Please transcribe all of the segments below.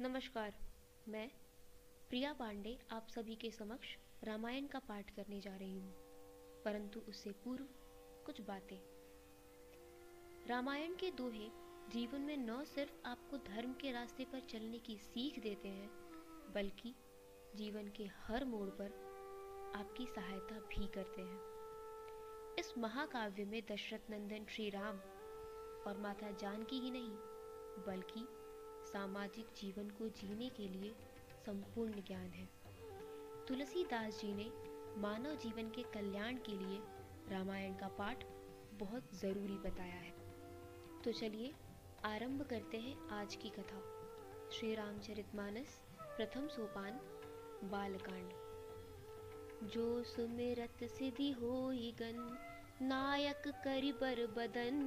नमस्कार, मैं प्रिया पांडे आप सभी के समक्ष रामायण का पाठ करने जा रही हूँ, परंतु उससे पूर्व कुछ बातें। रामायण के दोहे जीवन में न सिर्फ़ आपको धर्म के रास्ते पर चलने की सीख देते हैं, बल्कि जीवन के हर मोड़ पर आपकी सहायता भी करते हैं। इस महाकाव्य में दशरथ नंदन श्री राम और माता जानकी ही नहीं, बल्कि सामाजिक जीवन को जीने के लिए संपूर्ण ज्ञान है। तुलसीदास जी ने मानव जीवन के कल्याण के लिए रामायण का पाठ बहुत ज़रूरी बताया है। तो चलिए आरंभ करते हैं आज की कथा। श्री रामचरितमानस, प्रथम सोपान, बालकांड। जो सुमिरत सिद्धि हो गन, नायक करि बर बदन,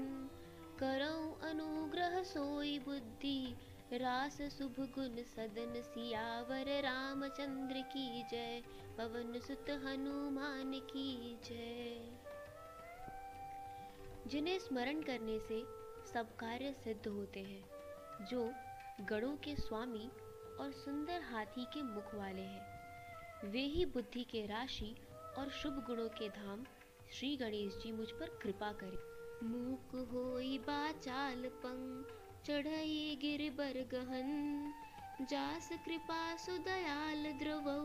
करऊ अनुग्रह सोई बुद्धि रास शुभ गुण सदन सियावर रामचंद्र की जय, पवन सुत हनुमान की जय। जिन्हें स्मरण करने से सब कार्य सिद्ध होते हैं, जो गणों के स्वामी और सुंदर हाथी के मुख वाले हैं। वे ही बुद्धि के राशि और शुभ गुणों के धाम श्री गणेश जी मुझ पर कृपा करें। मूक होई बाचाल पंग चढ़ई गिरिबर गहन जास कृपा सुदयाल द्रवौ।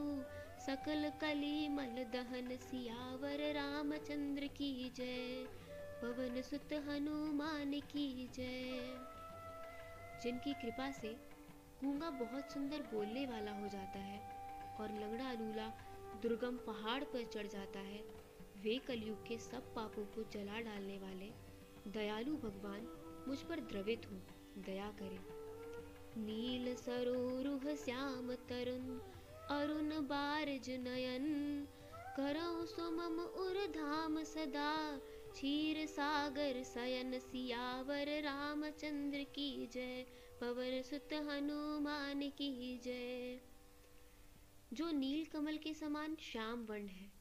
सकल कली मल दहन सियावर रामचंद्र की जय। पवन सुत हनुमान की जय। जिनकी कृपा से गूँगा बहुत सुंदर बोलने वाला हो जाता है और लंगड़ा लूला दुर्गम पहाड़ पर चढ़ जाता है, वे कलयुग के सब पापों को जला डालने वाले दयालु भगवान मुझ पर द्रवित हो। दया करे। नील सरोरुह श्याम तरुण, अरुण बारज नयन, करौ सुमम उर धाम सदा, क्षीर सागर सयन सियावर, रामचंद्र की जय, पवन सुत हनुमान की जय। जो नील कमल के समान श्याम वर्ण है,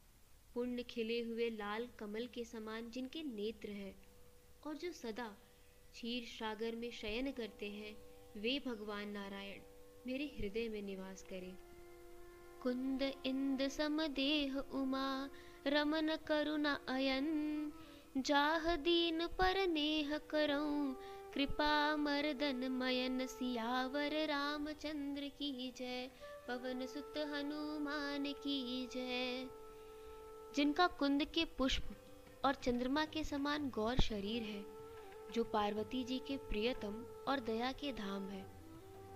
पुण्य खिले हुए लाल कमल के समान जिनके नेत्र है, और जो सदा क्षीर सागर में शयन करते हैं, वे भगवान नारायण, मेरे हृदय में निवास करें। कुंद इंद समदेह उमा, रमन करुणा अयन, जाह दीन पर नेह करऊं, कृपा मर्दन मयन सियावर रामचंद्र की जय, पवन सुत हनुमान की जय। जिनका कुंद के पुष्प और चंद्रमा के समान गौर शरीर है जो पार्वती जी के प्रियतम और दया के धाम है,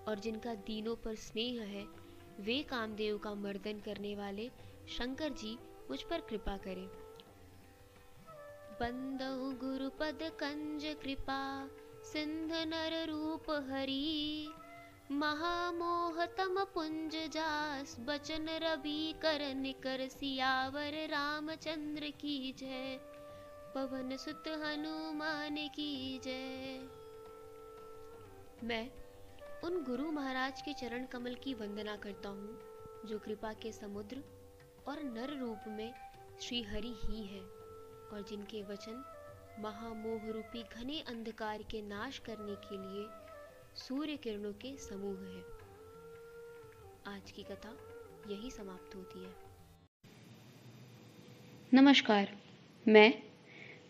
और जिनका दीनों पर स्नेह है, वे कामदेव का मर्दन करने वाले शंकर जी मुझ पर कृपा करें। बंदौ गुरुपद कंज कृपा, सिंध नर रूप हरि महामोह तम पुंज जास, बचन रवि कर निकर सियावर रामचंद्र की जय। पवन सुत हनुमान की जय। मैं उन गुरु महाराज के चरण कमल की वंदना करता हूँ, जो कृपा के समुद्र और नर रूप में श्री हरि ही है, और जिनके वचन महामोह रूपी घने अंधकार के नाश करने के लिए सूर्य किरणों के समूह है। आज की कथा यही समाप्त होती है। नमस्कार, मैं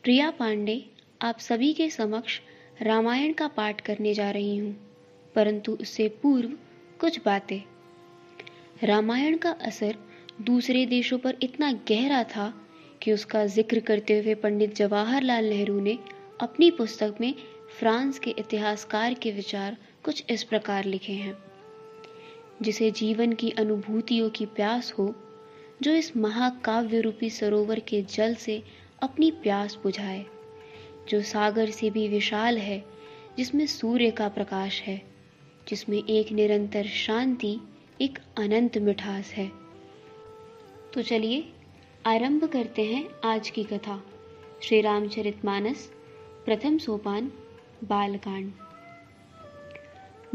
प्रिया पांडे, आप सभी के समक्ष रामायण का पाठ करने जा रही हूँ, परंतु उससे पूर्व कुछ बातें। रामायण का असर दूसरे देशों पर इतना गहरा था कि उसका ज़िक्र करते हुए पंडित जवाहरलाल नेहरू ने अपनी पुस्तक में फ्रांस के इतिहासकार के विचार कुछ इस प्रकार लिखे हैं। जिसे जीवन की अनुभूतियों की प्यास हो, जो इस महाकाव्य रूपी सरोवर के जल से अपनी प्यास बुझाए, जो सागर से भी विशाल है, जिसमें सूर्य का प्रकाश है, जिसमें एक निरंतर शांति, एक अनंत मिठास है। तो चलिए, आरंभ करते हैं आज की कथा। श्री रामचरितमानस प्रथम सोपान, बालकांड।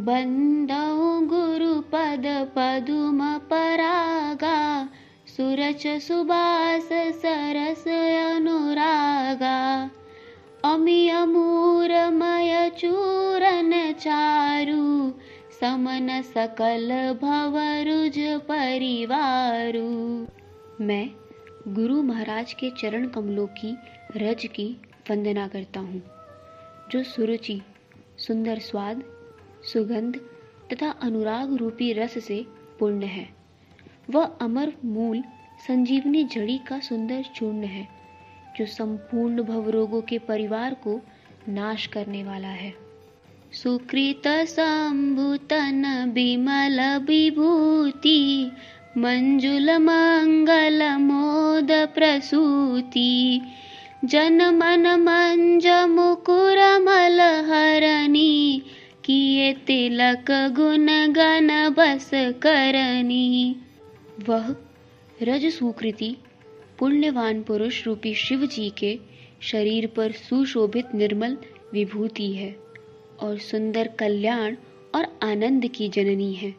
बंदौ गुरुपद पदुम परागा सुरच सुबास सरस अनुरागा अमिय मूरमय चूरन चारु, समन सकल भवरुज परिवारु। मैं गुरु महाराज के चरण कमलों की रज की वंदना करता हूँ, जो सुरुचि, सुंदर स्वाद, सुगंध तथा अनुराग रूपी रस से पूर्ण है। वह अमर मूल संजीवनी जड़ी का सुंदर चूर्ण है, जो संपूर्ण भवरोगों के परिवार को नाश करने वाला है। सुकृत संभूतन बिमल विभूति, मंजुल मंगल मोद प्रसूति। जन मन मंज मुकुर मल हरणी किए तिलक गुण गण बस करनी। वह रज सुकृति पुण्यवान पुरुष रूपी शिव जी के शरीर पर सुशोभित निर्मल विभूति है और सुंदर कल्याण और आनंद की जननी है।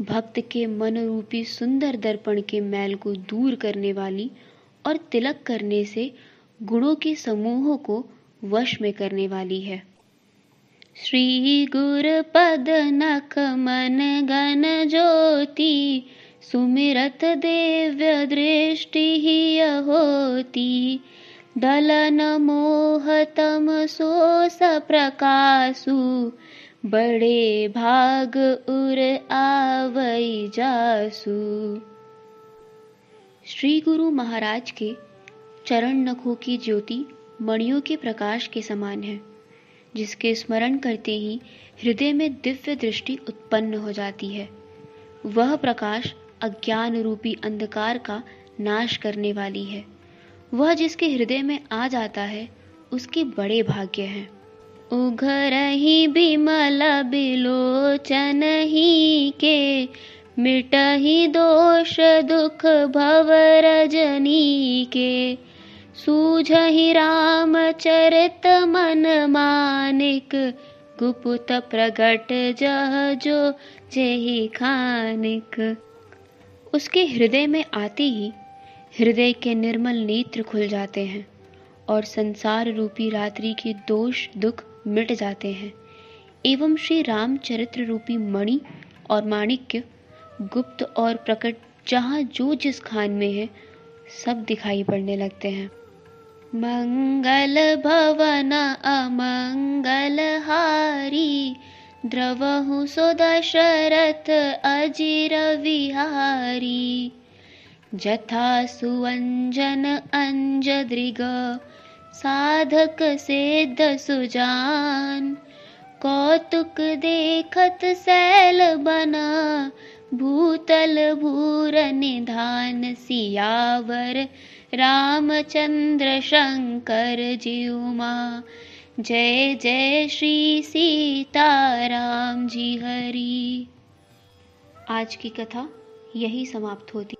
भक्त के मन रूपी सुंदर दर्पण के मैल को दूर करने वाली और तिलक करने से गुणों के समूहों को वश में करने वाली है। श्री गुर पद नख मन गण ज्योति सुमिरत दिव्य दृष्टि ही होती दलन मोहतम सोस प्रकाशु। बड़े भाग उर आवई जासु। श्री गुरु महाराज के चरण नखों की ज्योति मणियों के प्रकाश के समान है, जिसके स्मरण करते ही हृदय में दिव्य दृष्टि उत्पन्न हो जाती है। वह प्रकाश अज्ञान रूपी अंधकार का नाश करने वाली है। वह जिसके हृदय में आ जाता है, उसके बड़े भाग्य हैं। उघर ही बिमल बिलोचन ही के, मिट ही दोष दुख भव रजनी के। सूझ ही राम चरित मन मानिक, गुपुत प्रगट जह जो जेहि खानिक। उसके हृदय में आते ही हृदय के निर्मल नेत्र खुल जाते हैं और संसार रूपी रात्रि के दोष दुख मिट जाते हैं। एवं श्री रामचरित्र रूपी मणि और माणिक्य गुप्त और प्रकट जहाँ जो जिस खान में है, सब दिखाई पड़ने लगते हैं। मंगल भवन अमंगल हारी द्रवहु सो दशरथ अजिर विहारी जथा सुअंजन अंजदृग साधक सेध सुजान। कौतुक देखत सैल बना भूतल भूर निधान सियावर। रामचंद्र शंकर जीउमा जय जय श्री सीताराम जी हरी। आज की कथा यही समाप्त होती